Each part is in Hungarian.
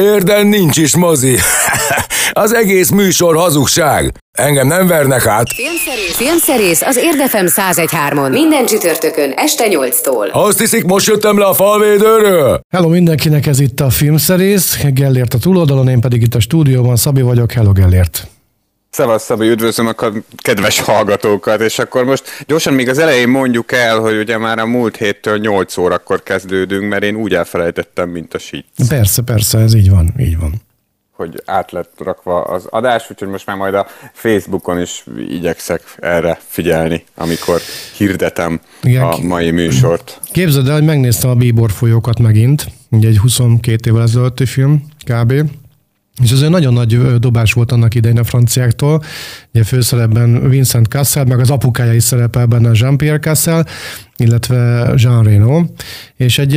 Érden nincs is mozi. az egész műsor hazugság. Engem nem vernek át. Filmszerész, Filmszerész az Érdefem 1013-on. Minden csütörtökön este 8-tól. Azt hiszik, most jöttem le a falvédőről? Hello mindenkinek, ez itt a Filmszerész. Gellért a túloldalon, én pedig itt a stúdióban. Szabi vagyok, hello Gellért. Szevasz Szabi, üdvözlöm a kedves hallgatókat, és akkor most gyorsan még az elején mondjuk el, hogy ugye már a múlt héttől 8 órakor kezdődünk, mert én úgy elfelejtettem, mint a sít. Persze, persze, ez így van, így van. Hogy át lett rakva az adás, úgyhogy most már majd a Facebookon is igyekszek erre figyelni, amikor hirdetem Igen, a mai műsort. Képzeld el, hogy megnéztem a Bíbor folyókat megint, ugye egy 22 évvel ezelőtti film, kb. És ez egy nagyon nagy dobás volt annak idején a franciáktól. Ugye főszerepben Vincent Cassel, meg az apukája is szerepel benne Jean-Pierre Cassel, illetve Jean Reno. És egy,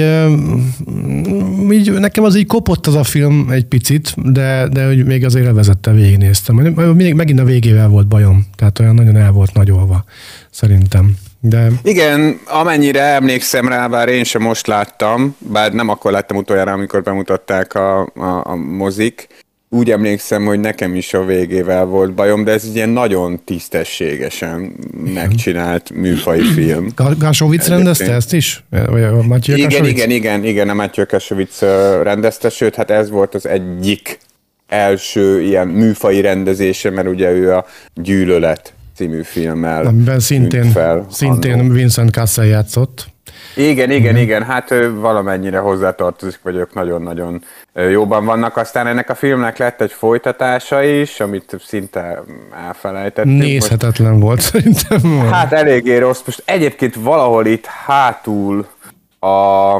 így, nekem az így kopott az a film egy picit, de, de hogy még azért elvezette, végignéztem. Még, megint a végével volt bajom, tehát olyan nagyon el volt nagyolva, szerintem. De... Igen, amennyire emlékszem rá, bár én sem most láttam, bár nem akkor láttam utoljára, amikor bemutatták a, a, a mozik, úgy emlékszem, hogy nekem is a végével volt bajom, de ez egy ilyen nagyon tisztességesen megcsinált műfai film. Gásovicz rendezte ezt is? Vagy a igen, igen, igen, igen, a Matthew Kasovicz rendezte, sőt, hát ez volt az egyik első ilyen műfai rendezése, mert ugye ő a Gyűlölet című filmmel Amiben szintén, fel szintén annó. Vincent Cassel játszott. Igen, igen, mm. igen, hát valamennyire hozzátartozik, vagy ők nagyon-nagyon jóban vannak. Aztán ennek a filmnek lett egy folytatása is, amit szinte elfelejtettünk. Nézhetetlen most. volt szerintem. Hát eléggé rossz. Most egyébként valahol itt hátul a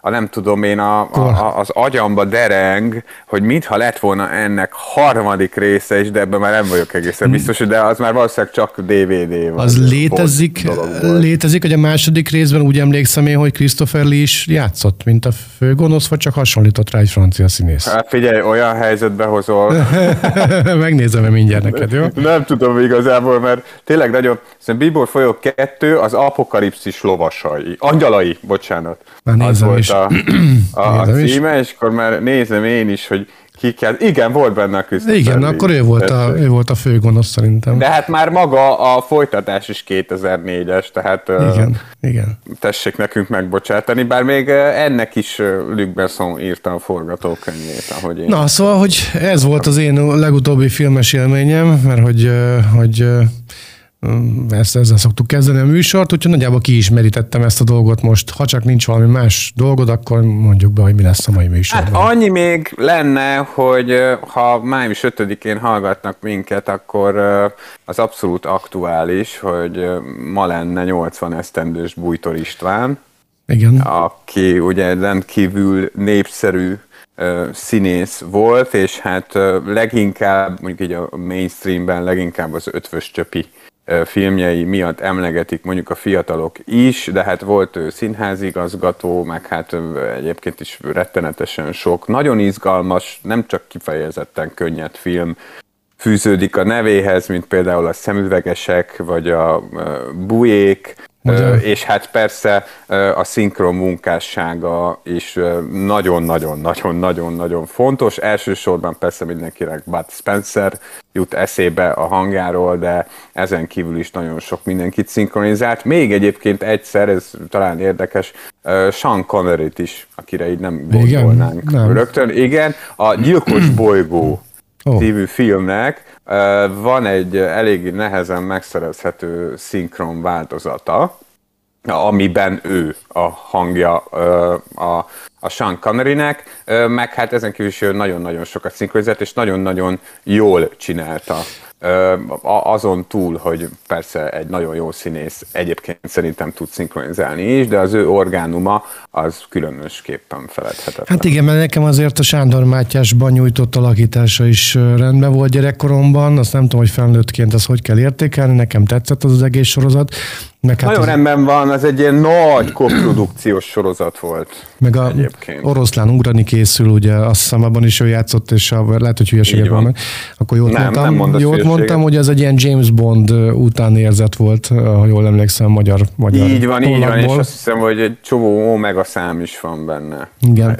a nem tudom én, a, a, az agyamba dereng, hogy mintha lett volna ennek harmadik része is, de ebben már nem vagyok egészen biztos, de az már valószínűleg csak DVD van. Az létezik, létezik, hogy a második részben úgy emlékszem én, hogy Christopher Lee is játszott, mint a főgonosz, vagy csak hasonlított rá egy francia színész? Hát figyelj, olyan helyzetbe hozol. Megnézem-e mindjárt neked, jó? Nem tudom igazából, mert tényleg nagyon, szerintem Bíbor folyó kettő az apokalipszis lovasai, angyalai, bocsánat. Már nézem is a, a, a címe, és akkor már nézem én is, hogy ki kell. Igen, volt benne a Christopher Igen, Lee. akkor ő volt, a, ő volt a főgonosz szerintem. De hát már maga a folytatás is 2004-es, tehát igen, uh, igen. tessék nekünk megbocsátani, bár még ennek is Luc Besson írta a forgatókönyvét, ahogy én. Na, szóval, hogy ez volt az én legutóbbi filmes élményem, mert hogy, hogy ezt ezzel szoktuk kezdeni a műsort, úgyhogy nagyjából ki is merítettem ezt a dolgot most. Ha csak nincs valami más dolgod, akkor mondjuk be, hogy mi lesz a mai műsorban. Hát annyi még lenne, hogy ha május 5-én hallgatnak minket, akkor az abszolút aktuális, hogy ma lenne 80 esztendős Bújtor István, Igen. aki ugye rendkívül népszerű színész volt, és hát leginkább, mondjuk így a mainstreamben leginkább az ötvös csöpi filmjei miatt emlegetik mondjuk a fiatalok is, de hát volt ő színházigazgató, meg hát egyébként is rettenetesen sok, nagyon izgalmas, nem csak kifejezetten könnyed film fűződik a nevéhez, mint például a szemüvegesek, vagy a bujék, Magyar. És hát persze a szinkron munkássága is nagyon-nagyon-nagyon-nagyon-nagyon fontos. Elsősorban persze mindenkinek Bud Spencer jut eszébe a hangjáról, de ezen kívül is nagyon sok mindenkit szinkronizált. Még egyébként egyszer, ez talán érdekes, Sean connery is, akire így nem gondolnánk Igen, nem. rögtön. Igen, a Gyilkos bolygó oh. című filmnek van egy elég nehezen megszerezhető szinkron változata, amiben ő a hangja a, a Sean Connery-nek, meg hát ezen kívül is nagyon-nagyon sokat szinkronizált, és nagyon-nagyon jól csinálta azon túl, hogy persze egy nagyon jó színész egyébként szerintem tud szinkronizálni is, de az ő orgánuma az különösképpen feledhetetlen. Hát igen, mert nekem azért a Sándor Mátyásban nyújtott alakítása is rendben volt gyerekkoromban, azt nem tudom, hogy felnőttként azt hogy kell értékelni, nekem tetszett az, az egész sorozat. Meg hát Nagyon az... rendben van, az egy ilyen nagy koprodukciós sorozat volt. Meg a egyébként. Oroszlán ugrani készül, ugye azt hiszem abban is ő játszott, és a, lehet, hogy hülyeséget van. Akkor jót Nem, mondtam, nem jót mondtam, hogy ez egy ilyen James Bond után érzet volt, ha jól emlékszem, magyar, magyar Így van, így van, és azt hiszem, hogy egy csomó omega szám is van benne. Igen.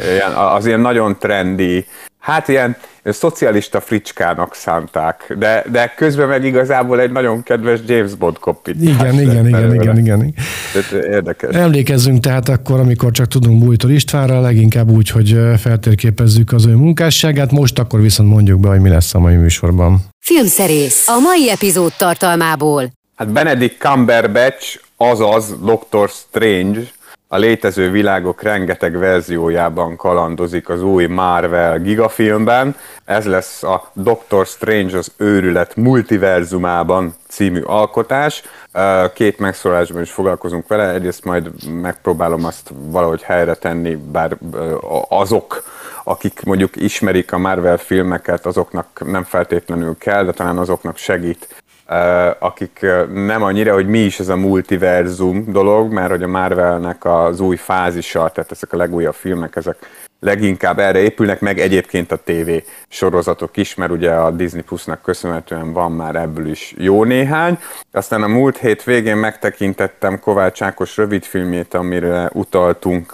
Az ilyen nagyon trendi, hát ilyen szocialista fricskának szánták, de, de közben meg igazából egy nagyon kedves James Bond kopit. Igen, igen, igen, igen, igen. Tehát érdekes. Emlékezzünk tehát akkor, amikor csak tudunk Bújtól Istvánra, leginkább úgy, hogy feltérképezzük az ő munkásságát, most akkor viszont mondjuk be, hogy mi lesz a mai műsorban. Filmszerész. A mai epizód tartalmából. Hát Benedict Cumberbatch, azaz Doctor Strange, a létező világok rengeteg verziójában kalandozik az új Marvel gigafilmben. Ez lesz a Doctor Strange az őrület multiverzumában című alkotás. Két megszólásban is foglalkozunk vele, egyrészt majd megpróbálom azt valahogy helyre tenni, bár azok, akik mondjuk ismerik a Marvel filmeket, azoknak nem feltétlenül kell, de talán azoknak segít akik nem annyira, hogy mi is ez a multiverzum dolog, mert hogy a Marvelnek az új fázisa, tehát ezek a legújabb filmek, ezek leginkább erre épülnek, meg egyébként a TV sorozatok is, mert ugye a Disney Plus-nak köszönhetően van már ebből is jó néhány. Aztán a múlt hét végén megtekintettem Kovács Ákos rövidfilmjét, amire utaltunk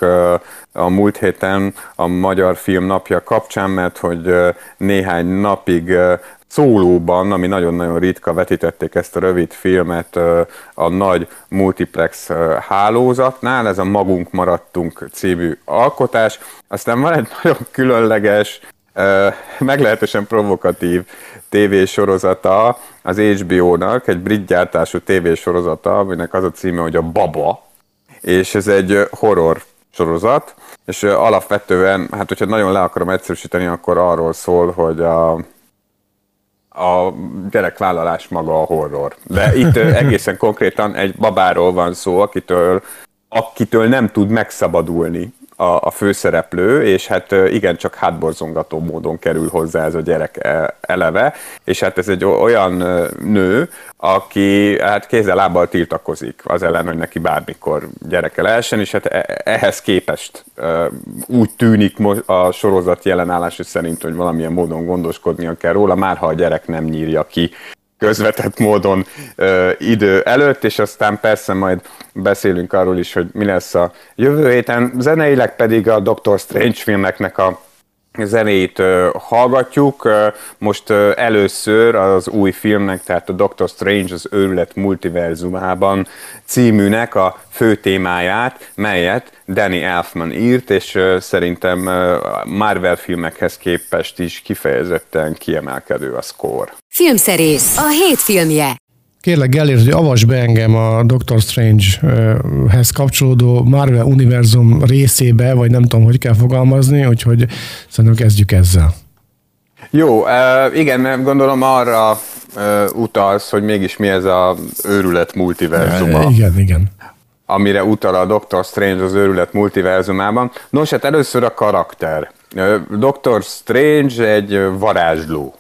a múlt héten a Magyar Film Napja kapcsán, mert hogy néhány napig szólóban, ami nagyon-nagyon ritka, vetítették ezt a rövid filmet a nagy multiplex hálózatnál, ez a Magunk Maradtunk című alkotás. Aztán van egy nagyon különleges, meglehetősen provokatív tévésorozata az HBO-nak, egy brit gyártású tévésorozata, aminek az a címe, hogy a Baba, és ez egy horror sorozat, és alapvetően, hát hogyha nagyon le akarom egyszerűsíteni, akkor arról szól, hogy a, a gyerekvállalás maga a horror. De itt egészen konkrétan egy babáról van szó, akitől, akitől nem tud megszabadulni a, a főszereplő, és hát ö, igencsak hátborzongató módon kerül hozzá ez a gyerek e- eleve, és hát ez egy olyan nő, aki hát kézzel lábbal tiltakozik az ellen, hogy neki bármikor gyereke lehessen, és hát e- ehhez képest úgy tűnik a sorozat jelenállása szerint, hogy valamilyen módon gondoskodnia kell róla, már ha a gyerek nem nyírja ki közvetett módon ö, idő előtt, és aztán persze majd beszélünk arról is, hogy mi lesz a jövő héten. Zeneileg pedig a Doctor Strange filmeknek a zenéit ö, hallgatjuk. Most először az új filmnek, tehát a Doctor Strange az őrület multiverzumában címűnek a fő témáját, melyet Danny Elfman írt, és szerintem Marvel filmekhez képest is kifejezetten kiemelkedő a score. Filmszerész. A hét filmje. Kérlek, Gellért, hogy avasd be engem a Doctor Strange-hez kapcsolódó Marvel univerzum részébe, vagy nem tudom, hogy kell fogalmazni, úgyhogy szerintem kezdjük ezzel. Jó, igen, gondolom arra utalsz, hogy mégis mi ez az őrület multiverzuma, Igen, igen. amire utal a Doctor Strange az őrület multiverzumában. Nos, hát először a karakter. Doctor Strange egy varázsló.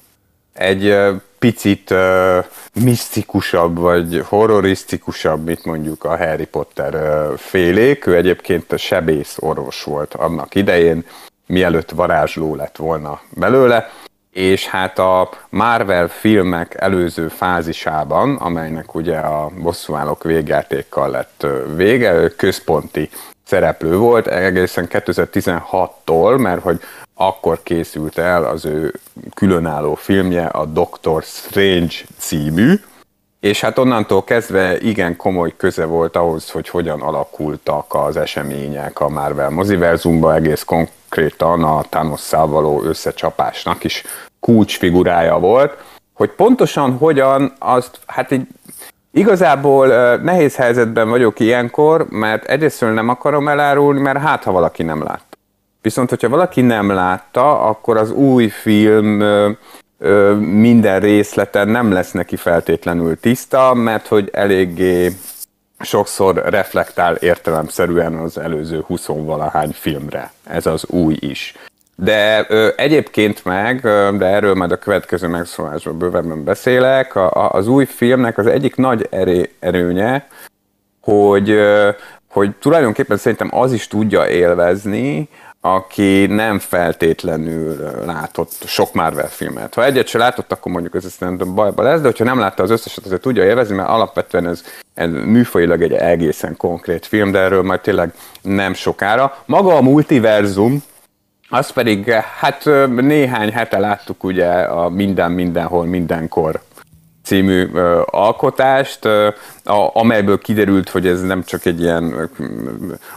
Egy picit ö, misztikusabb, vagy horrorisztikusabb, mint mondjuk a Harry Potter ö, félék. Ő egyébként sebész orvos volt annak idején, mielőtt varázsló lett volna belőle és hát a Marvel filmek előző fázisában, amelynek ugye a bosszúállók végjátékkal lett vége, központi szereplő volt egészen 2016-tól, mert hogy akkor készült el az ő különálló filmje, a Doctor Strange című, és hát onnantól kezdve igen komoly köze volt ahhoz, hogy hogyan alakultak az események a Marvel moziverzumban, egész konkrétan a Thanosszal való összecsapásnak is kulcsfigurája volt. Hogy pontosan hogyan, azt hát így Igazából nehéz helyzetben vagyok ilyenkor, mert egyrésztről nem akarom elárulni, mert hát, ha valaki nem látta. Viszont, hogyha valaki nem látta, akkor az új film minden részleten nem lesz neki feltétlenül tiszta, mert hogy eléggé sokszor reflektál értelemszerűen az előző 20-valahány filmre. Ez az új is. De ö, egyébként meg, de erről majd a következő megszólásban bővebben beszélek, a, a, az új filmnek az egyik nagy eré, erőnye, hogy, ö, hogy tulajdonképpen szerintem az is tudja élvezni, aki nem feltétlenül látott sok Marvel filmet. Ha egyet se látott, akkor mondjuk ez szerintem bajba lesz, de hogyha nem látta az összeset, azért tudja élvezni, mert alapvetően ez, ez műfajilag egy egészen konkrét film, de erről majd tényleg nem sokára. Maga a multiverzum, az pedig, hát néhány hete láttuk ugye a Minden, Mindenhol, Mindenkor című alkotást, a, amelyből kiderült, hogy ez nem csak egy ilyen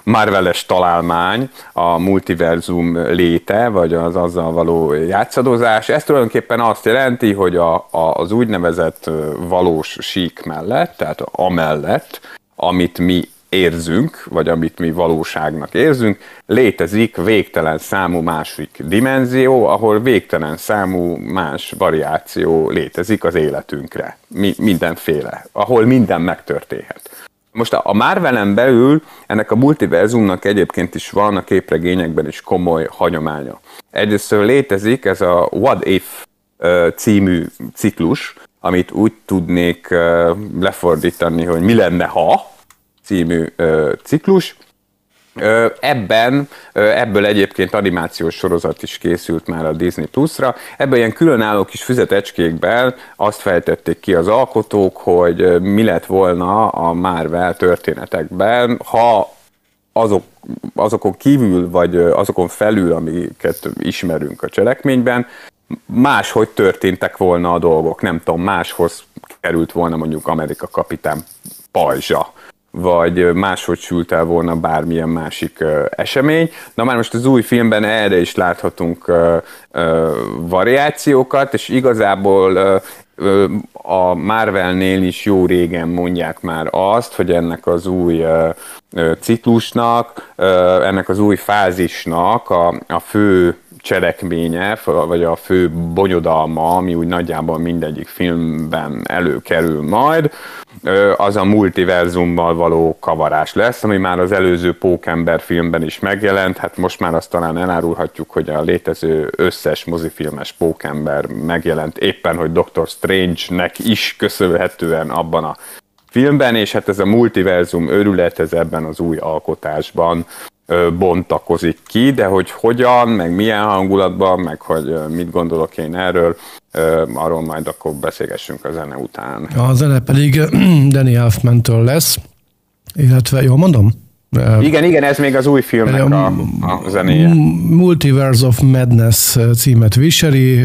Marveles találmány, a multiverzum léte, vagy az azzal való játszadozás. Ez tulajdonképpen azt jelenti, hogy a, a, az úgynevezett valós sík mellett, tehát amellett, amit mi érzünk, vagy amit mi valóságnak érzünk, létezik végtelen számú másik dimenzió, ahol végtelen számú más variáció létezik az életünkre. Mi, mindenféle, ahol minden megtörténhet. Most a Marvelen belül ennek a multiverzumnak egyébként is van a képregényekben is komoly hagyománya. Egyrészt létezik ez a What If című ciklus, amit úgy tudnék lefordítani, hogy mi lenne ha, című ciklus. Ebben, ebből egyébként animációs sorozat is készült már a Disney Plus-ra. Ebben ilyen különálló kis füzetecskékben azt fejtették ki az alkotók, hogy mi lett volna a Marvel történetekben, ha azok, azokon kívül, vagy azokon felül, amiket ismerünk a cselekményben, máshogy történtek volna a dolgok, nem tudom, máshoz került volna mondjuk Amerika kapitán pajzsa, vagy máshogy sült el volna bármilyen másik esemény. Na már most az új filmben erre is láthatunk variációkat, és igazából a Marvelnél is jó régen mondják már azt, hogy ennek az új ciklusnak, ennek az új fázisnak a, a fő cselekménye, vagy a fő bonyodalma, ami úgy nagyjából mindegyik filmben előkerül majd, az a multiverzummal való kavarás lesz, ami már az előző Pókember filmben is megjelent, hát most már azt talán elárulhatjuk, hogy a létező összes mozifilmes Pókember megjelent éppen, hogy Doctor Strange-nek is köszönhetően abban a filmben, és hát ez a multiverzum őrület, ez ebben az új alkotásban bontakozik ki, de hogy hogyan, meg milyen hangulatban, meg hogy mit gondolok én erről, arról majd akkor beszélgessünk a zene után. A zene pedig Danny Elfman-től lesz, illetve, jól mondom? Igen, igen, ez még az új filmnek a, a zenéje. Multiverse of Madness címet viseli,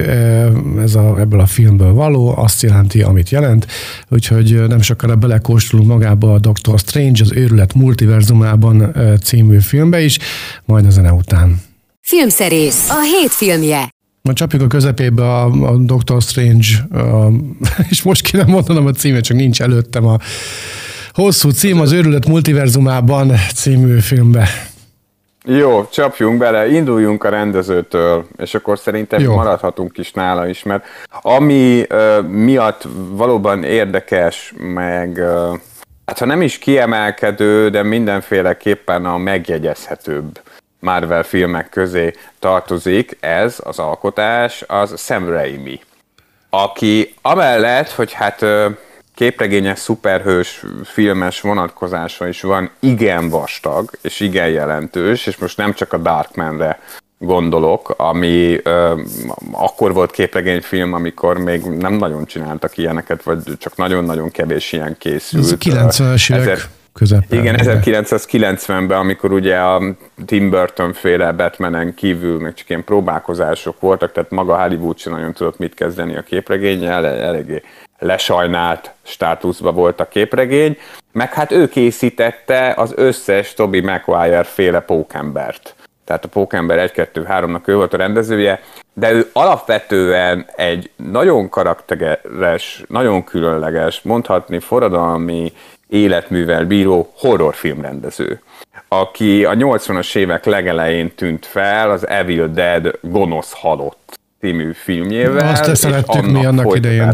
ez a, ebből a filmből való, azt jelenti, amit jelent, úgyhogy nem sokára belekóstolunk magába a Doctor Strange, az őrület multiverzumában című filmbe is, majd a zene után. Filmszerész, a hét filmje. Ma csapjuk a közepébe a, a Doctor Strange, a, és most kéne mondanom a címet, csak nincs előttem a hosszú cím az Őrület Multiverzumában című filmbe. Jó, csapjunk bele, induljunk a rendezőtől, és akkor szerintem Jó. maradhatunk is nála is, mert ami uh, miatt valóban érdekes, meg uh, hát ha nem is kiemelkedő, de mindenféleképpen a megjegyezhetőbb Marvel filmek közé tartozik ez az alkotás, az Sam Raimi, aki amellett, hogy hát uh, képregényes szuperhős filmes vonatkozása is van, igen vastag, és igen jelentős, és most nem csak a Darkmanre gondolok, ami ö, akkor volt képregényfilm, amikor még nem nagyon csináltak ilyeneket, vagy csak nagyon-nagyon kevés ilyen készült. Ez 90-es évek közepén. Igen, 1990-ben, amikor ugye a Tim Burton féle Batmanen kívül még csak ilyen próbálkozások voltak, tehát maga Hollywood sem nagyon tudott mit kezdeni a képregényel, eléggé lesajnált státuszba volt a képregény, meg hát ő készítette az összes Toby Maguire féle pókembert. Tehát a Pókember 1-2-3-nak ő volt a rendezője, de ő alapvetően egy nagyon karakteres, nagyon különleges, mondhatni forradalmi életművel bíró horrorfilmrendező, aki a 80-as évek legelején tűnt fel az Evil Dead gonosz halott című filmjével, Azt és annak mi annak idején.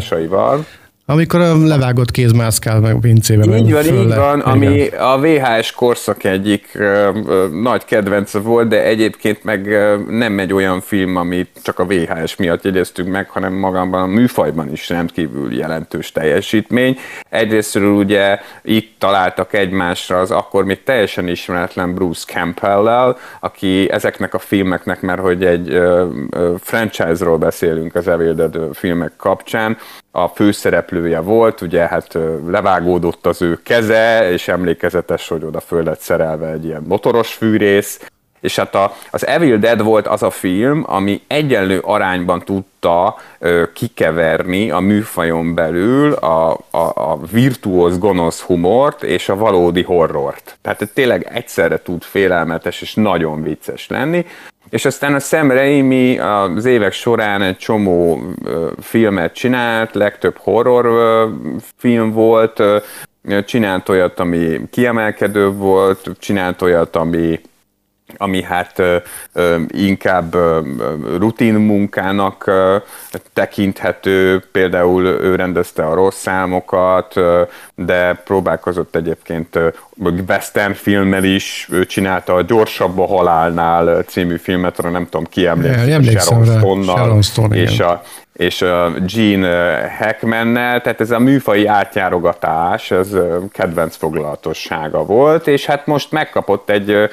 Amikor a levágott kéz mászkál meg a. Így van, így van, ami a VHS korszak egyik ö, ö, nagy kedvence volt, de egyébként meg ö, nem egy olyan film, amit csak a VHS miatt jegyeztünk meg, hanem magamban a műfajban is rendkívül jelentős teljesítmény. Egyrésztről ugye itt találtak egymásra az akkor még teljesen ismeretlen Bruce Campbell-lel, aki ezeknek a filmeknek, mert hogy egy ö, ö, franchise-ról beszélünk az Evil Dead filmek kapcsán, a főszereplője volt, ugye hát levágódott az ő keze, és emlékezetes, hogy oda föl lett szerelve egy ilyen motoros fűrész, és hát a, az Evil Dead volt az a film, ami egyenlő arányban tudta ö, kikeverni a műfajon belül a, a, a virtuóz gonosz humort és a valódi horrort. Tehát tényleg egyszerre tud félelmetes és nagyon vicces lenni. És aztán a Sam Raimi az évek során egy csomó filmet csinált, legtöbb horror film volt, csinált olyat, ami kiemelkedő volt, csinált olyat, ami ami hát ö, ö, inkább ö, rutin munkának ö, tekinthető, például ő rendezte a rossz számokat, ö, de próbálkozott egyébként ö, western filmmel is, ő csinálta a Gyorsabb a halálnál című filmet, arra nem tudom ki emlékszik, Sharon Stone-nal, Stone, és a, és a Gene Hackmannel, tehát ez a műfai átjárogatás, ez kedvenc foglalatossága volt, és hát most megkapott egy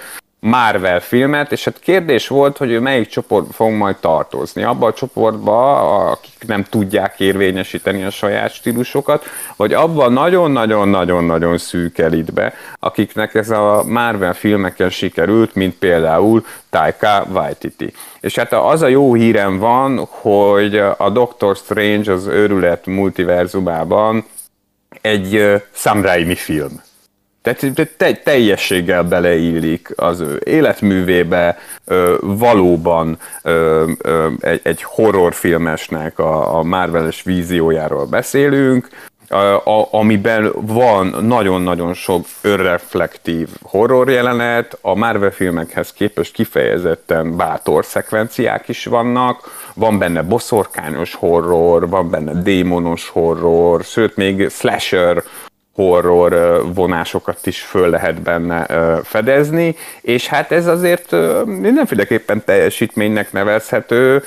Marvel filmet, és hát kérdés volt, hogy ő melyik csoport fog majd tartozni. Abba a csoportba, akik nem tudják érvényesíteni a saját stílusokat, vagy abban nagyon-nagyon-nagyon-nagyon szűk elitbe, akiknek ez a Marvel filmeken sikerült, mint például Taika Waititi. És hát az a jó hírem van, hogy a Doctor Strange az őrület multiverzumában egy Sam Raimi film. Tehát te, teljességgel beleillik az ő életművébe, ö, valóban ö, ö, egy, egy horrorfilmesnek a, a Marvel-es víziójáról beszélünk, a, a, amiben van nagyon-nagyon sok önreflektív horror jelenet, a Marvel filmekhez képest kifejezetten bátor szekvenciák is vannak, van benne boszorkányos horror, van benne démonos horror, sőt még slasher horror vonásokat is föl lehet benne fedezni, és hát ez azért mindenféleképpen teljesítménynek nevezhető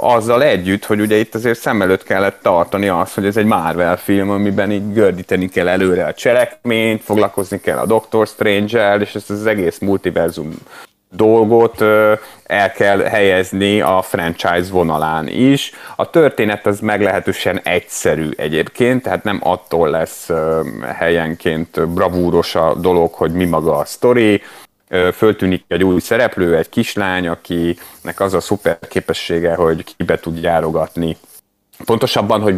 azzal együtt, hogy ugye itt azért szem előtt kellett tartani azt, hogy ez egy Marvel film, amiben így gördíteni kell előre a cselekményt, foglalkozni kell a Doctor Strange-el, és ezt az egész multiverzum dolgot el kell helyezni a franchise vonalán is. A történet az meglehetősen egyszerű egyébként, tehát nem attól lesz helyenként bravúros a dolog, hogy mi maga a sztori, föltűnik egy új szereplő, egy kislány, akinek az a szuper képessége, hogy kibe tud járogatni. Pontosabban, hogy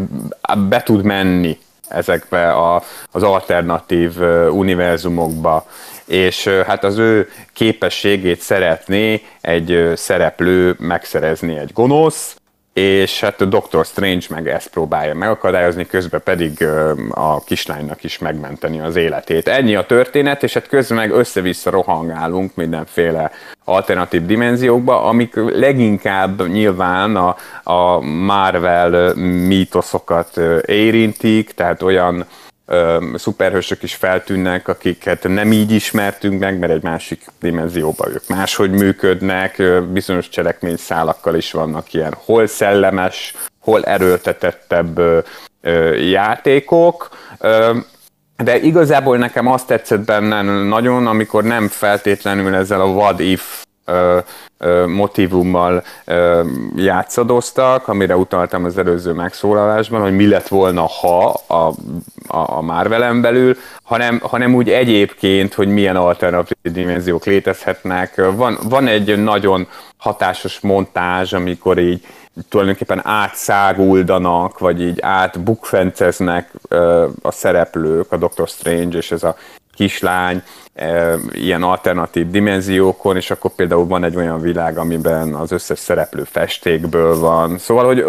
be tud menni ezekbe a, az alternatív univerzumokba, és hát az ő képességét szeretné egy szereplő megszerezni egy gonosz, és hát a Doctor Strange meg ezt próbálja megakadályozni, közben pedig a kislánynak is megmenteni az életét. Ennyi a történet, és hát közben meg össze-vissza rohangálunk mindenféle alternatív dimenziókba, amik leginkább nyilván a, a Marvel mítoszokat érintik, tehát olyan szuperhősök is feltűnnek, akiket nem így ismertünk meg, mert egy másik dimenzióban ők máshogy működnek, bizonyos cselekményszálakkal is vannak ilyen hol szellemes, hol erőltetettebb játékok, de igazából nekem azt tetszett benne nagyon, amikor nem feltétlenül ezzel a what if motivummal játszadoztak, amire utaltam az előző megszólalásban, hogy mi lett volna, ha a, a, a Marvelen belül, hanem, hanem úgy egyébként, hogy milyen alternatív dimenziók létezhetnek. Van, van egy nagyon hatásos montázs, amikor így tulajdonképpen átszáguldanak, vagy így átbukfenceznek a szereplők, a Doctor Strange és ez a kislány, ilyen alternatív dimenziókon, és akkor például van egy olyan világ, amiben az összes szereplő festékből van. Szóval, hogy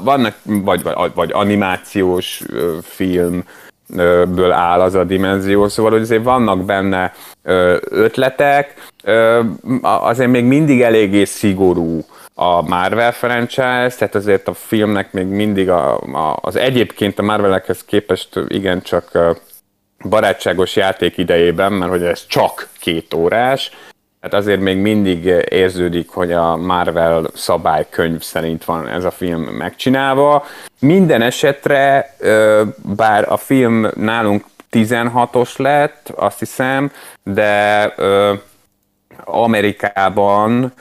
vannak, vagy, vagy, vagy animációs film, ből áll az a dimenzió, szóval hogy azért vannak benne ötletek, azért még mindig eléggé szigorú a Marvel franchise, tehát azért a filmnek még mindig a, a, az egyébként a Marvelekhez képest igencsak barátságos játék idejében, mert hogy ez csak két órás, tehát azért még mindig érződik, hogy a Marvel szabálykönyv szerint van ez a film megcsinálva. Minden esetre, bár a film nálunk 16-os lett, azt hiszem, de Amerikában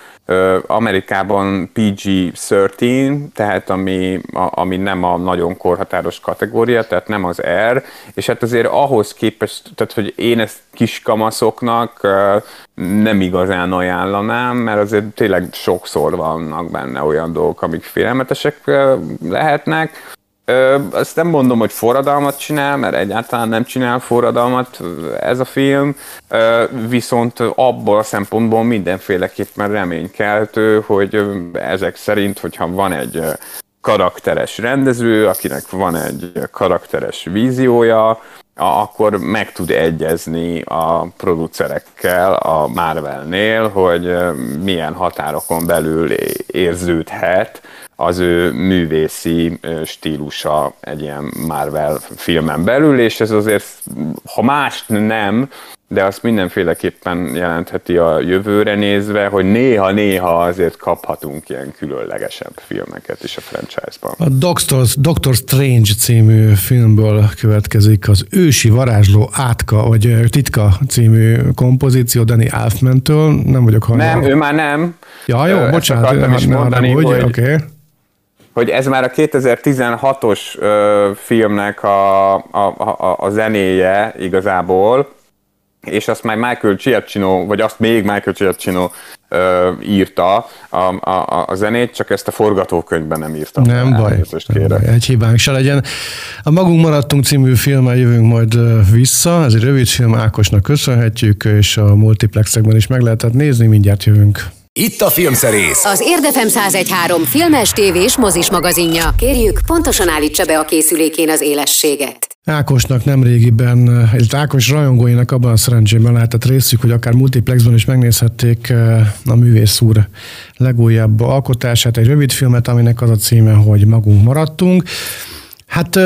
Amerikában PG-13, tehát ami, ami nem a nagyon korhatáros kategória, tehát nem az R, és hát azért ahhoz képest, tehát hogy én ezt kiskamaszoknak nem igazán ajánlanám, mert azért tényleg sokszor vannak benne olyan dolgok, amik félelmetesek lehetnek, Ö, azt nem mondom, hogy forradalmat csinál, mert egyáltalán nem csinál forradalmat ez a film, ö, viszont abból a szempontból mindenféleképpen reménykeltő, hogy ezek szerint, hogyha van egy karakteres rendező, akinek van egy karakteres víziója, akkor meg tud egyezni a producerekkel a Marvelnél, hogy milyen határokon belül érződhet az ő művészi stílusa egy ilyen Marvel filmen belül, és ez azért, ha mást nem, de azt mindenféleképpen jelentheti a jövőre nézve, hogy néha-néha azért kaphatunk ilyen különlegesebb filmeket is a franchise-ban. A Doctor, Doctor Strange című filmből következik az ősi varázsló átka, vagy titka című kompozíció Danny Elfman-től. Nem vagyok hallgató. Nem, ő már nem. Ja, jó, Ezt bocsánat, is mondani, hogy, hogy, okay. Hogy ez már a 2016-os ö, filmnek a, a, a, a zenéje igazából, és azt már Michael Giacchino, vagy azt még Michael Giacchino ö, írta a, a, a zenét, csak ezt a forgatókönyvben nem írta. Nem baj, nem baj, egy hibánk se legyen. A Magunk maradtunk című filmmel jövünk majd vissza, ez egy rövid film, Ákosnak köszönhetjük, és a multiplexekben is meg lehetett nézni, mindjárt jövünk. Itt a Filmszerész. Az Érdefem 1013 filmes, tévés, mozis magazinja. Kérjük, pontosan állítsa be a készülékén az élességet. Ákosnak nemrégiben, illetve Ákos rajongóinak abban a szerencsében lehetett részük, hogy akár multiplexben is megnézhették eh, a művész úr legújabb alkotását, egy rövid filmet, aminek az a címe, hogy Magunk maradtunk. Hát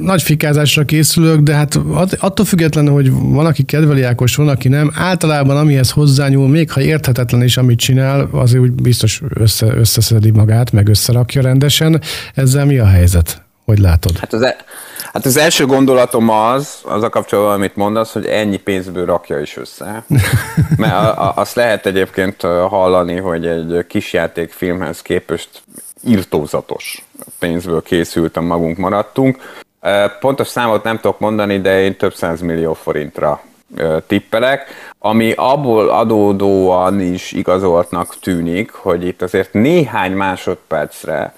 nagy fikázásra készülök, de hát attól függetlenül, hogy van, aki kedveli Ákos, van, aki nem, általában amihez hozzányúl, még ha érthetetlen is, amit csinál, azért úgy biztos össze, összeszedi magát, meg összerakja rendesen. Ezzel mi a helyzet? Hogy látod? Hát az, e- hát az első gondolatom az, az a kapcsolatban, amit mondasz, hogy ennyi pénzből rakja is össze. Mert a, a, azt lehet egyébként hallani, hogy egy kisjátékfilmhez képest irtózatos pénzből készültem, magunk maradtunk. Pontos számot nem tudok mondani, de én több millió forintra tippelek, ami abból adódóan is igazoltnak tűnik, hogy itt azért néhány másodpercre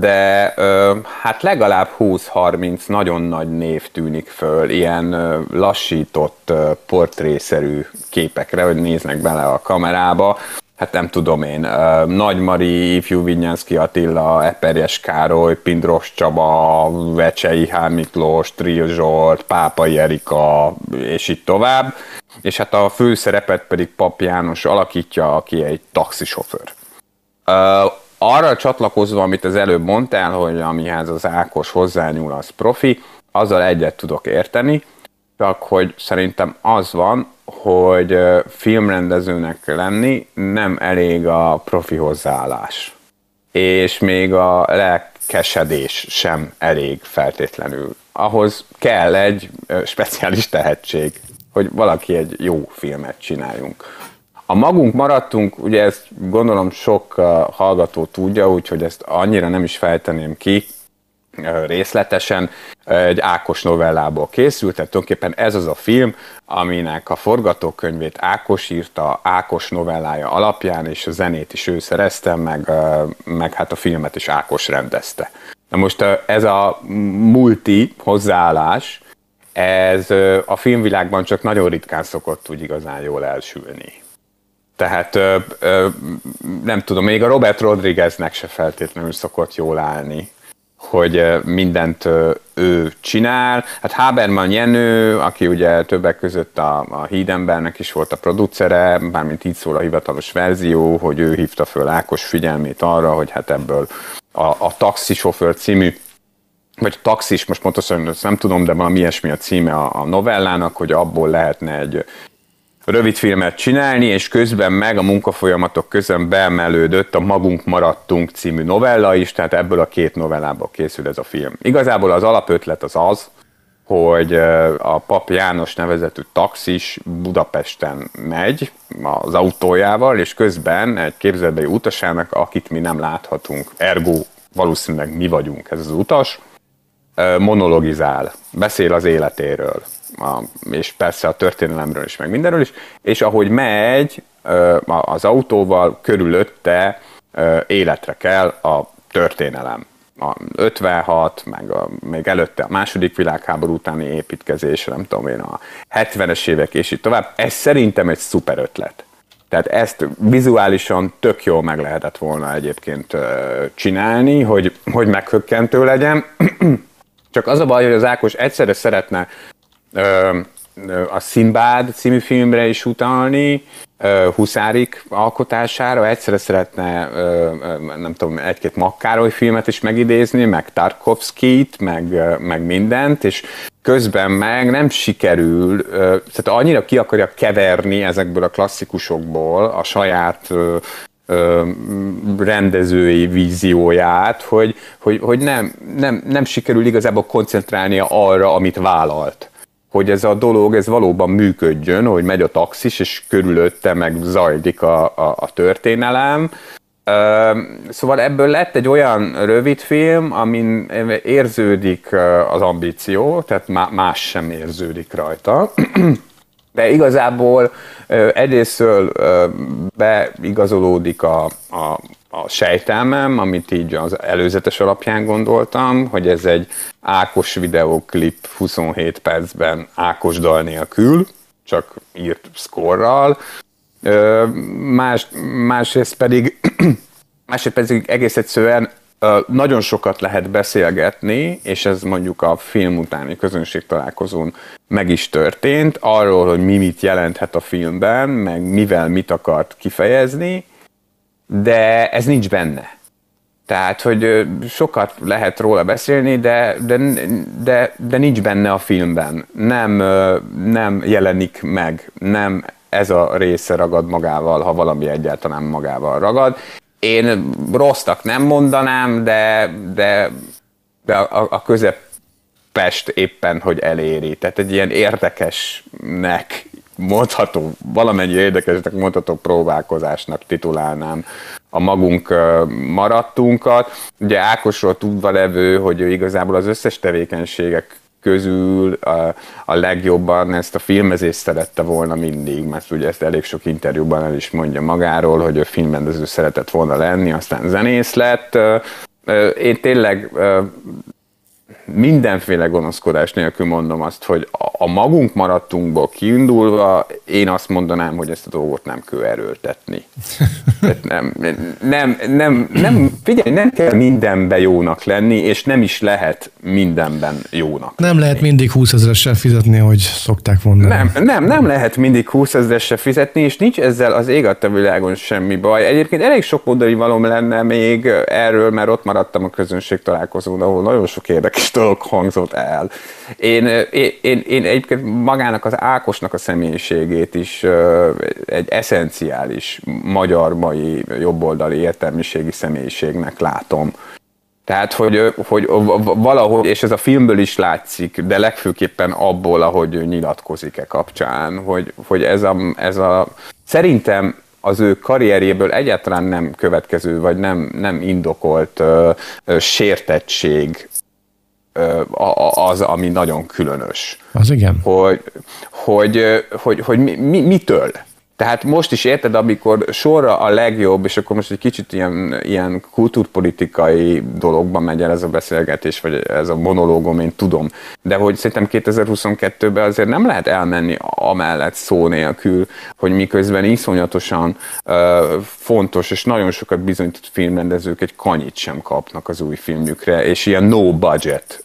de hát legalább 20-30 nagyon nagy név tűnik föl, ilyen lassított portrészerű képekre, hogy néznek bele a kamerába. Hát nem tudom én, Nagy Mari, Ifjú Vinyánszki Attila, Eperjes Károly, Pindros Csaba, Vecsei Hán Miklós, Zsolt, Pápai Erika, és így tovább. És hát a főszerepet pedig Pap János alakítja, aki egy taxisofőr. Arra csatlakozva, amit az előbb mondtál, hogy amihez az Ákos hozzányúl, az profi, azzal egyet tudok érteni, csak hogy szerintem az van, hogy filmrendezőnek lenni nem elég a profi hozzáállás. És még a lelkesedés sem elég feltétlenül. Ahhoz kell egy speciális tehetség, hogy valaki egy jó filmet csináljunk. A magunk maradtunk, ugye ezt gondolom sok hallgató tudja, úgyhogy ezt annyira nem is fejteném ki részletesen. Egy Ákos novellából készült, tehát tulajdonképpen ez az a film, aminek a forgatókönyvét Ákos írta, Ákos novellája alapján, és a zenét is ő szerezte, meg, meg hát a filmet is Ákos rendezte. Na most ez a multi hozzáállás, ez a filmvilágban csak nagyon ritkán szokott úgy igazán jól elsülni. Tehát nem tudom, még a Robert Rodrigueznek se feltétlenül szokott jól állni, hogy mindent ő csinál. Hát Haberman Jenő, aki ugye többek között a, a Hídembernek is volt a producere, bármint így szól a hivatalos verzió, hogy ő hívta föl Ákos figyelmét arra, hogy hát ebből a, a Taxisofőr című vagy taxis, most pontosan ezt nem tudom, de valami ilyesmi a címe a novellának, hogy abból lehetne egy rövid filmet csinálni, és közben meg a munkafolyamatok közön beemelődött a Magunk maradtunk című novella is, tehát ebből a két novellából készül ez a film. Igazából az alapötlet az az, hogy a Pap János nevezetű taxis Budapesten megy az autójával, és közben egy képzeletbeli utasának, akit mi nem láthatunk, ergo valószínűleg mi vagyunk ez az utas, monologizál, beszél az életéről, a, és persze a történelemről is, meg mindenről is, és ahogy megy az autóval, körülötte életre kell a történelem. A 56, meg a, még előtte a második világháború utáni építkezés, nem tudom én, a 70-es évek és így tovább. Ez szerintem egy szuper ötlet. Tehát ezt vizuálisan tök jól meg lehetett volna egyébként csinálni, hogy, hogy meghökkentő legyen. Csak az a baj, hogy az Ákos egyszerre szeretne a Sinbad című filmre is utalni, Huszárik alkotására, egyszerre szeretne, nem tudom, egy-két Makkároly filmet is megidézni, meg Tarkovskit, meg, meg mindent, és közben meg nem sikerül, tehát annyira ki akarja keverni ezekből a klasszikusokból a saját rendezői vízióját, hogy, hogy, hogy nem, nem, nem sikerül igazából koncentrálnia arra, amit vállalt. Hogy ez a dolog, ez valóban működjön, hogy megy a taxis, és körülötte meg zajlik a, a, a történelem. Szóval ebből lett egy olyan rövid film, amin érződik az ambíció, tehát más sem érződik rajta. De igazából egyrésztől beigazolódik a, a, a sejtelmem, amit így az előzetes alapján gondoltam, hogy ez egy Ákos videóklip 27 percben Ákos dal nélkül, csak írt szkorral. Más, másrészt pedig másrészt pedig egész egyszerűen nagyon sokat lehet beszélgetni, és ez mondjuk a film utáni közönség találkozón meg is történt, arról, hogy mi mit jelenthet a filmben, meg mivel mit akart kifejezni, de ez nincs benne. Tehát, hogy sokat lehet róla beszélni, de, de, de, de nincs benne a filmben. Nem, nem jelenik meg, nem ez a része ragad magával, ha valami egyáltalán magával ragad. Én rossznak nem mondanám, de, de, de a, a közepest éppen, hogy eléri. Tehát egy ilyen érdekesnek mondható, valamennyi érdekesnek mondható próbálkozásnak titulálnám a magunk maradtunkat. Ugye Ákosról tudva levő, hogy ő igazából az összes tevékenységek közül a, a legjobban ezt a filmezést szerette volna mindig, mert ugye ezt elég sok interjúban el is mondja magáról, hogy a filmrendező szeretett volna lenni, aztán zenész lett. Én tényleg mindenféle gonoszkodás nélkül mondom azt, hogy a magunk maradtunkból kiindulva, én azt mondanám, hogy ezt a dolgot nem kell erőltetni. nem, nem, nem, nem, figyelj, nem kell mindenben jónak lenni, és nem is lehet mindenben jónak. Nem lenni. lehet mindig 20 ezeressel fizetni, hogy szokták volna. Nem, nem, nem lehet mindig 20 ezeressel fizetni, és nincs ezzel az ég a világon semmi baj. Egyébként elég sok mondani valóm lenne még erről, mert ott maradtam a közönség találkozón, ahol nagyon sok érdekes dolog hangzott el. Én, én, én, én egyébként magának az Ákosnak a személyiségét is egy eszenciális magyar mai jobboldali értelmiségi személyiségnek látom. Tehát, hogy, hogy valahogy, és ez a filmből is látszik, de legfőképpen abból, ahogy nyilatkozik-e kapcsán, hogy, hogy ez, a, ez a, szerintem az ő karrierjéből egyáltalán nem következő, vagy nem, nem indokolt ö, ö, sértettség az, ami nagyon különös. Az igen. Hogy, hogy, hogy, hogy mi, mi, mitől? Tehát most is érted, amikor sorra a legjobb, és akkor most egy kicsit ilyen, ilyen kultúrpolitikai dologban megy el ez a beszélgetés, vagy ez a monológom, én tudom, de hogy szerintem 2022-ben azért nem lehet elmenni amellett szó nélkül, hogy miközben iszonyatosan uh, fontos, és nagyon sokat bizonyított filmrendezők egy kanyit sem kapnak az új filmjükre, és ilyen no budget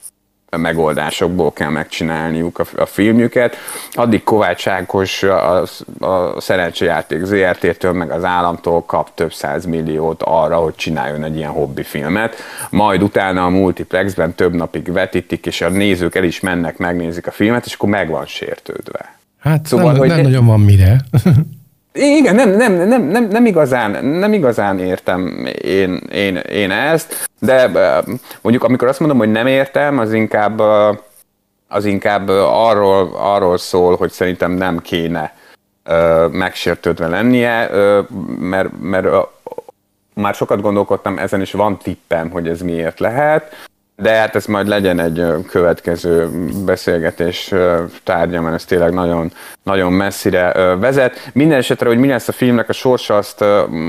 megoldásokból kell megcsinálniuk a, a filmjüket. Addig Kovács Ákos a, a szerencsejáték ZRT-től meg az államtól kap több száz milliót arra, hogy csináljon egy ilyen hobbi filmet. Majd utána a multiplexben több napig vetítik, és a nézők el is mennek, megnézik a filmet, és akkor meg van sértődve. Hát szóval, nem, hogy nem ne... nagyon van mire. Igen, nem, nem, nem, nem, nem, igazán, nem igazán értem én, én, én ezt, de mondjuk amikor azt mondom, hogy nem értem, az inkább, az inkább arról, arról szól, hogy szerintem nem kéne megsértődve lennie, mert, mert már sokat gondolkodtam, ezen is van tippem, hogy ez miért lehet, de hát ez majd legyen egy következő beszélgetés tárgya, mert ez tényleg nagyon, nagyon messzire vezet. Minden esetre, hogy mi lesz a filmnek a sorsa, azt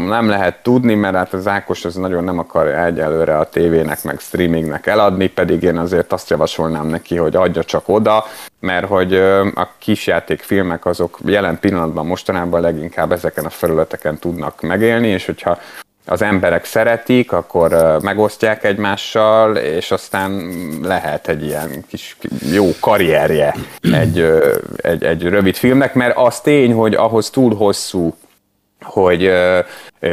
nem lehet tudni, mert hát az Ákos az nagyon nem akarja egyelőre a tévének, meg streamingnek eladni, pedig én azért azt javasolnám neki, hogy adja csak oda, mert hogy a kisjátékfilmek azok jelen pillanatban mostanában leginkább ezeken a felületeken tudnak megélni, és hogyha az emberek szeretik, akkor megosztják egymással, és aztán lehet egy ilyen kis jó karrierje egy, egy, egy rövid filmnek, mert az tény, hogy ahhoz túl hosszú hogy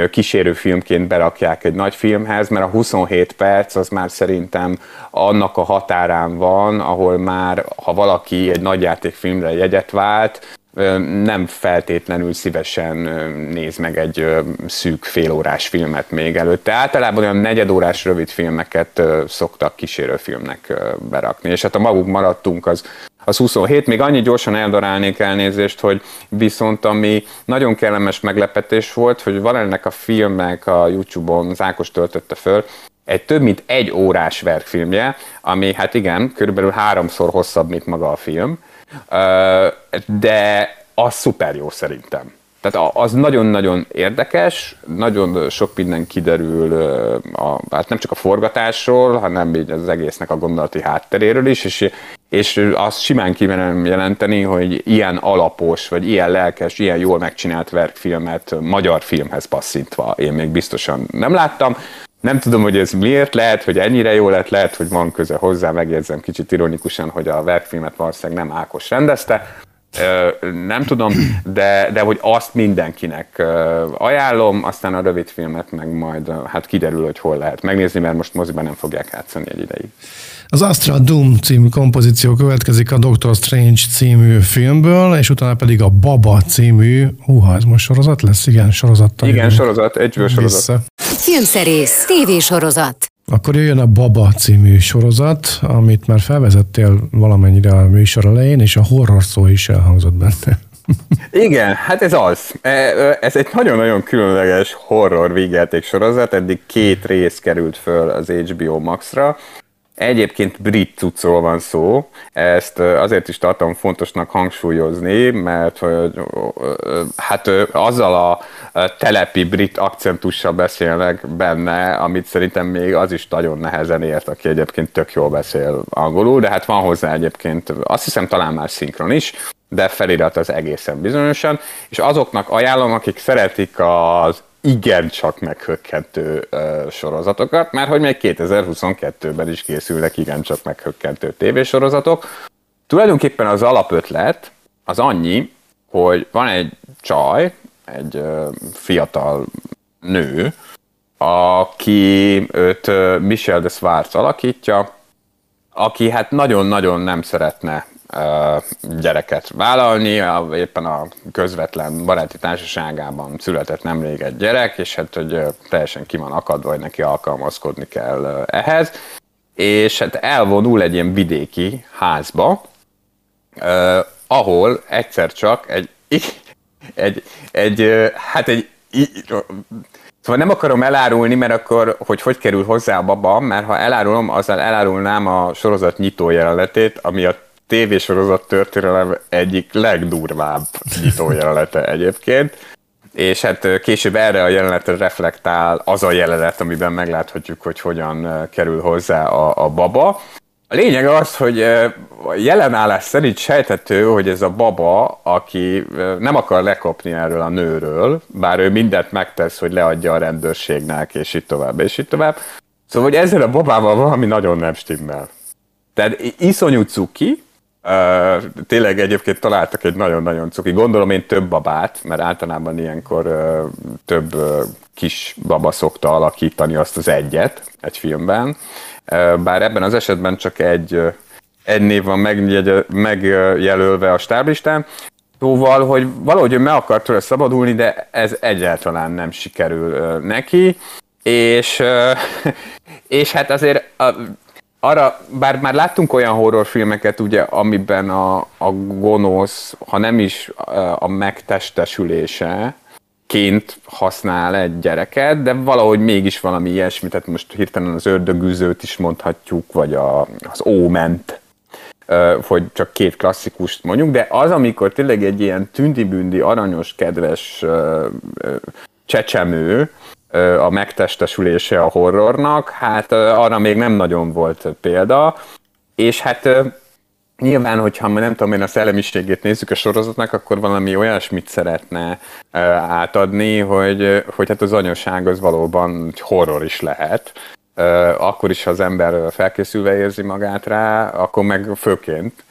kísérőfilmként berakják egy nagy filmhez, mert a 27 perc az már szerintem annak a határán van, ahol már, ha valaki egy nagyjátékfilmre jegyet vált, nem feltétlenül szívesen néz meg egy szűk félórás filmet még előtte. Általában olyan negyedórás rövid filmeket szoktak kísérőfilmnek berakni, és hát a maguk maradtunk az az 27, még annyi gyorsan eldarálnék elnézést, hogy viszont ami nagyon kellemes meglepetés volt, hogy van ennek a filmnek a YouTube-on, Zákos töltötte föl, egy több mint egy órás verkfilmje, ami hát igen, körülbelül háromszor hosszabb, mint maga a film, de az szuper jó szerintem. Tehát az nagyon-nagyon érdekes, nagyon sok minden kiderül, a, hát nem csak a forgatásról, hanem így az egésznek a gondolati hátteréről is, és, és azt simán kimenem jelenteni, hogy ilyen alapos, vagy ilyen lelkes, ilyen jól megcsinált verkfilmet magyar filmhez passzintva én még biztosan nem láttam. Nem tudom, hogy ez miért lehet, hogy ennyire jó lett, lehet, hogy van köze hozzá, megjegyzem kicsit ironikusan, hogy a verkfilmet valószínűleg nem Ákos rendezte, nem tudom, de, de hogy azt mindenkinek ajánlom, aztán a rövid filmet meg majd hát kiderül, hogy hol lehet megnézni, mert most moziban nem fogják játszani egy ideig. Az Astra Doom című kompozíció következik a Doctor Strange című filmből, és utána pedig a Baba című, húha, ez most sorozat lesz? Igen, sorozattal. Igen, sorozat, egy sorozat. Vissza. Filmszerész, tévésorozat. Akkor jöjjön a Baba című sorozat, amit már felvezettél valamennyire a műsor elején, és a horror szó is elhangzott benne. Igen, hát ez az. E, ez egy nagyon-nagyon különleges horror vígjáték sorozat, eddig két rész került föl az HBO Max-ra, Egyébként brit cuccról van szó, ezt azért is tartom fontosnak hangsúlyozni, mert hogy, hát azzal a telepi brit akcentussal beszélnek benne, amit szerintem még az is nagyon nehezen ért, aki egyébként tök jól beszél angolul, de hát van hozzá egyébként, azt hiszem talán már szinkron is, de felirat az egészen bizonyosan, és azoknak ajánlom, akik szeretik az igencsak meghökkentő uh, sorozatokat, mert hogy még 2022-ben is készülnek igencsak meghökkentő tévésorozatok. Tulajdonképpen az alapötlet az annyi, hogy van egy csaj, egy uh, fiatal nő, aki őt uh, Michel de Schwarz alakítja, aki hát nagyon-nagyon nem szeretne gyereket vállalni, éppen a közvetlen baráti társaságában született nemrég egy gyerek, és hát hogy teljesen ki van akadva, hogy neki alkalmazkodni kell ehhez, és hát elvonul egy ilyen vidéki házba, ahol egyszer csak egy, egy, egy hát egy Szóval nem akarom elárulni, mert akkor, hogy hogy kerül hozzá a baba, mert ha elárulom, azzal elárulnám a sorozat nyitó jelenetét, ami a tévésorozat történelem egyik legdurvább nyitójelenete egyébként és hát később erre a jelenetre reflektál az a jelenet, amiben megláthatjuk, hogy hogyan kerül hozzá a, a baba. A lényeg az, hogy a jelenállás szerint sejtető, hogy ez a baba, aki nem akar lekopni erről a nőről, bár ő mindent megtesz, hogy leadja a rendőrségnek, és itt tovább, és itt tovább. Szóval, hogy ezzel a babával valami nagyon nem stimmel. Tehát iszonyú cuki, Uh, tényleg egyébként találtak egy nagyon-nagyon cuki. Gondolom én több babát, mert általában ilyenkor több kis baba szokta alakítani azt az egyet egy filmben. Bár ebben az esetben csak egy, egy név van megjelölve a stáblistán. Szóval, hogy valahogy ő meg akart tőle szabadulni, de ez egyáltalán nem sikerül neki. És, és hát azért arra, bár már láttunk olyan horrorfilmeket, ugye, amiben a, a gonosz, ha nem is a megtestesülése, ként használ egy gyereket, de valahogy mégis valami ilyesmi, tehát most hirtelen az ördögűzőt is mondhatjuk, vagy a, az óment, hogy csak két klasszikust mondjuk, de az, amikor tényleg egy ilyen tündibündi, aranyos, kedves csecsemő, a megtestesülése a horrornak, hát arra még nem nagyon volt példa, és hát Nyilván, hogyha nem tudom én a szellemiségét nézzük a sorozatnak, akkor valami olyasmit szeretne átadni, hogy, hogy hát az anyaság az valóban horror is lehet. Akkor is, ha az ember felkészülve érzi magát rá, akkor meg főként,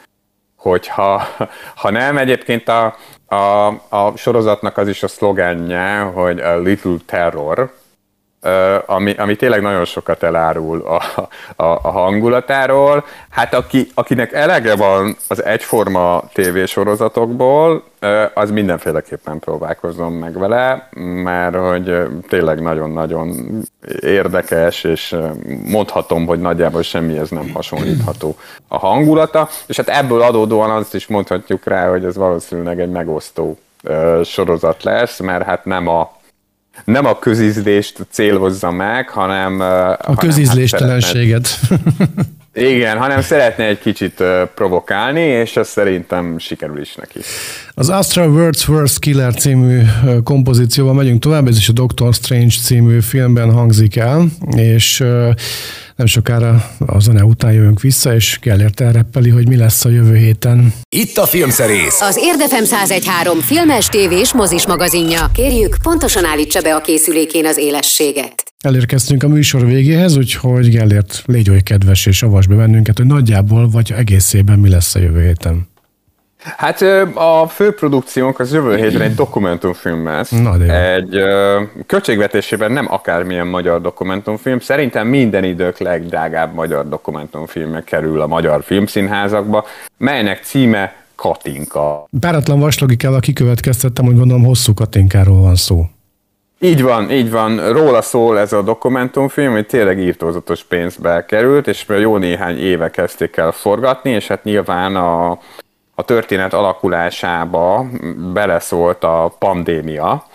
hogyha ha nem, egyébként a, a, a sorozatnak az is a szlogenje, hogy a Little Terror, ami, ami tényleg nagyon sokat elárul a, a, a hangulatáról. Hát aki, akinek elege van az egyforma tévésorozatokból, az mindenféleképpen próbálkozom meg vele, mert hogy tényleg nagyon-nagyon érdekes, és mondhatom, hogy nagyjából semmihez nem hasonlítható a hangulata, és hát ebből adódóan azt is mondhatjuk rá, hogy ez valószínűleg egy megosztó sorozat lesz, mert hát nem a nem a közízlést célozza meg, hanem... A közízléstelenséget. Hát Igen, hanem szeretne egy kicsit provokálni, és ez szerintem sikerül is neki. Az Astra World's Worst Killer című kompozícióval megyünk tovább, ez is a Doctor Strange című filmben hangzik el, és nem sokára a zene után jövünk vissza, és Gellért elreppeli, hogy mi lesz a jövő héten. Itt a Filmszerész! Az Érdefem 1013 filmes, tévés, mozis magazinja. Kérjük, pontosan állítsa be a készülékén az élességet. Elérkeztünk a műsor végéhez, úgyhogy Gellért légy oly kedves és avasd be bennünket, hogy nagyjából vagy egészében mi lesz a jövő héten. Hát a főprodukciónk az jövő héten egy dokumentumfilm lesz. Na, egy költségvetésében nem akármilyen magyar dokumentumfilm. Szerintem minden idők legdrágább magyar dokumentumfilme kerül a magyar filmszínházakba, melynek címe Katinka. Páratlan vaslogikával kikövetkeztettem, hogy gondolom hosszú Katinkáról van szó. Így van, így van. Róla szól ez a dokumentumfilm, hogy tényleg írtózatos pénzbe került, és jó néhány éve kezdték el forgatni, és hát nyilván a, a történet alakulásába beleszólt a pandémia,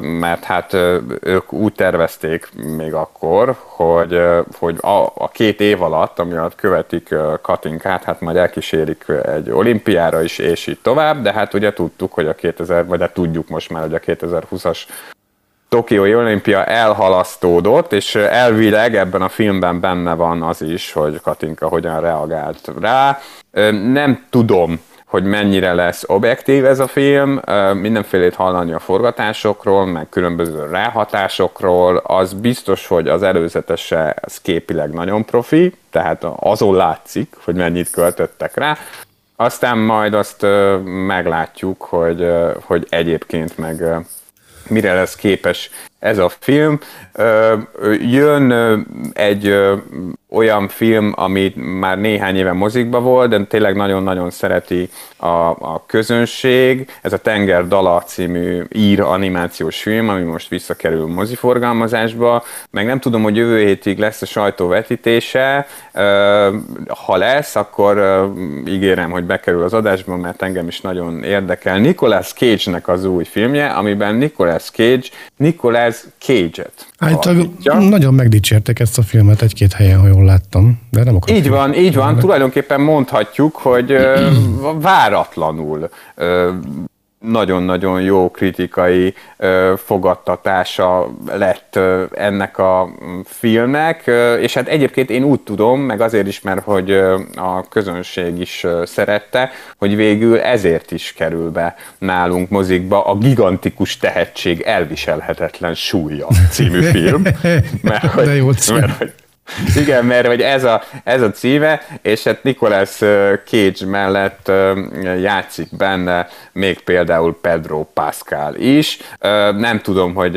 mert hát ők úgy tervezték még akkor, hogy, hogy a, a két év alatt, ami alatt követik Katinkát, hát majd elkísérik egy olimpiára is, és így tovább, de hát ugye tudtuk, hogy a 2000, vagy hát tudjuk most már, hogy a 2020-as Tokiói olimpia elhalasztódott, és elvileg ebben a filmben benne van az is, hogy Katinka hogyan reagált rá. Nem tudom, hogy mennyire lesz objektív ez a film, mindenfélét hallani a forgatásokról, meg különböző ráhatásokról, az biztos, hogy az előzetese az képileg nagyon profi, tehát azon látszik, hogy mennyit költöttek rá, aztán majd azt meglátjuk, hogy, hogy egyébként meg mire lesz képes ez a film. Jön egy olyan film, amit már néhány éve mozikba volt, de tényleg nagyon-nagyon szereti a, a közönség. Ez a Tenger Dala című ír animációs film, ami most visszakerül moziforgalmazásba. Meg nem tudom, hogy jövő hétig lesz a sajtó vetítése. Ha lesz, akkor ígérem, hogy bekerül az adásba, mert engem is nagyon érdekel. Nicolas Cage-nek az új filmje, amiben Nicolas Cage Nicolas Cage-et Állítólag nagyon megdicsértek ezt a filmet egy-két helyen, ha jól láttam, de nem akarok. Így van, így van. Tulajdonképpen mondhatjuk, hogy váratlanul nagyon-nagyon jó kritikai ö, fogadtatása lett ö, ennek a filmnek, ö, és hát egyébként én úgy tudom, meg azért is, mert hogy ö, a közönség is ö, szerette, hogy végül ezért is kerül be nálunk mozikba a gigantikus tehetség elviselhetetlen súlya című film. Mert, hogy, De jó cím. mert, hogy igen, mert hogy ez a, ez a címe, és hát Nicolas Cage mellett játszik benne még például Pedro Pascal is. Nem tudom, hogy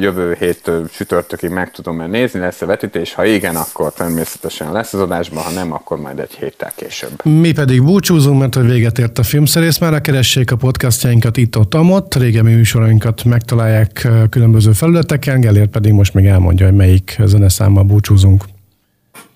jövő hét sütörtökig meg tudom-e nézni, lesz a vetítés. Ha igen, akkor természetesen lesz az adásban, ha nem, akkor majd egy héttel később. Mi pedig búcsúzunk, mert hogy véget ért a filmszerész. Már keressék a podcastjainkat itt-ott, amott. Régebbi műsorainkat megtalálják különböző felületeken, Gellért pedig most még elmondja, hogy melyik zeneszámmal búcsúzunk.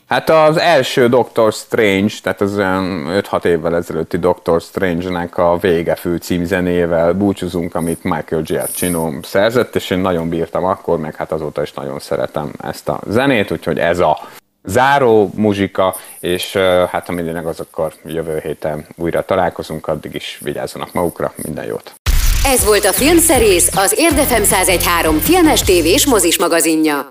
Hát az első Doctor Strange, tehát az olyan 5-6 évvel ezelőtti Doctor Strange-nek a Végefű címzenével búcsúzunk, amit Michael Giacchino szerzett, és én nagyon bírtam akkor, meg hát azóta is nagyon szeretem ezt a zenét, úgyhogy ez a záró muzsika, és hát a lényeg az akkor jövő héten újra találkozunk, addig is vigyázzanak magukra, minden jót! Ez volt a Filmszerész, az Érdefem 1013 filmes tévés mozis magazinja.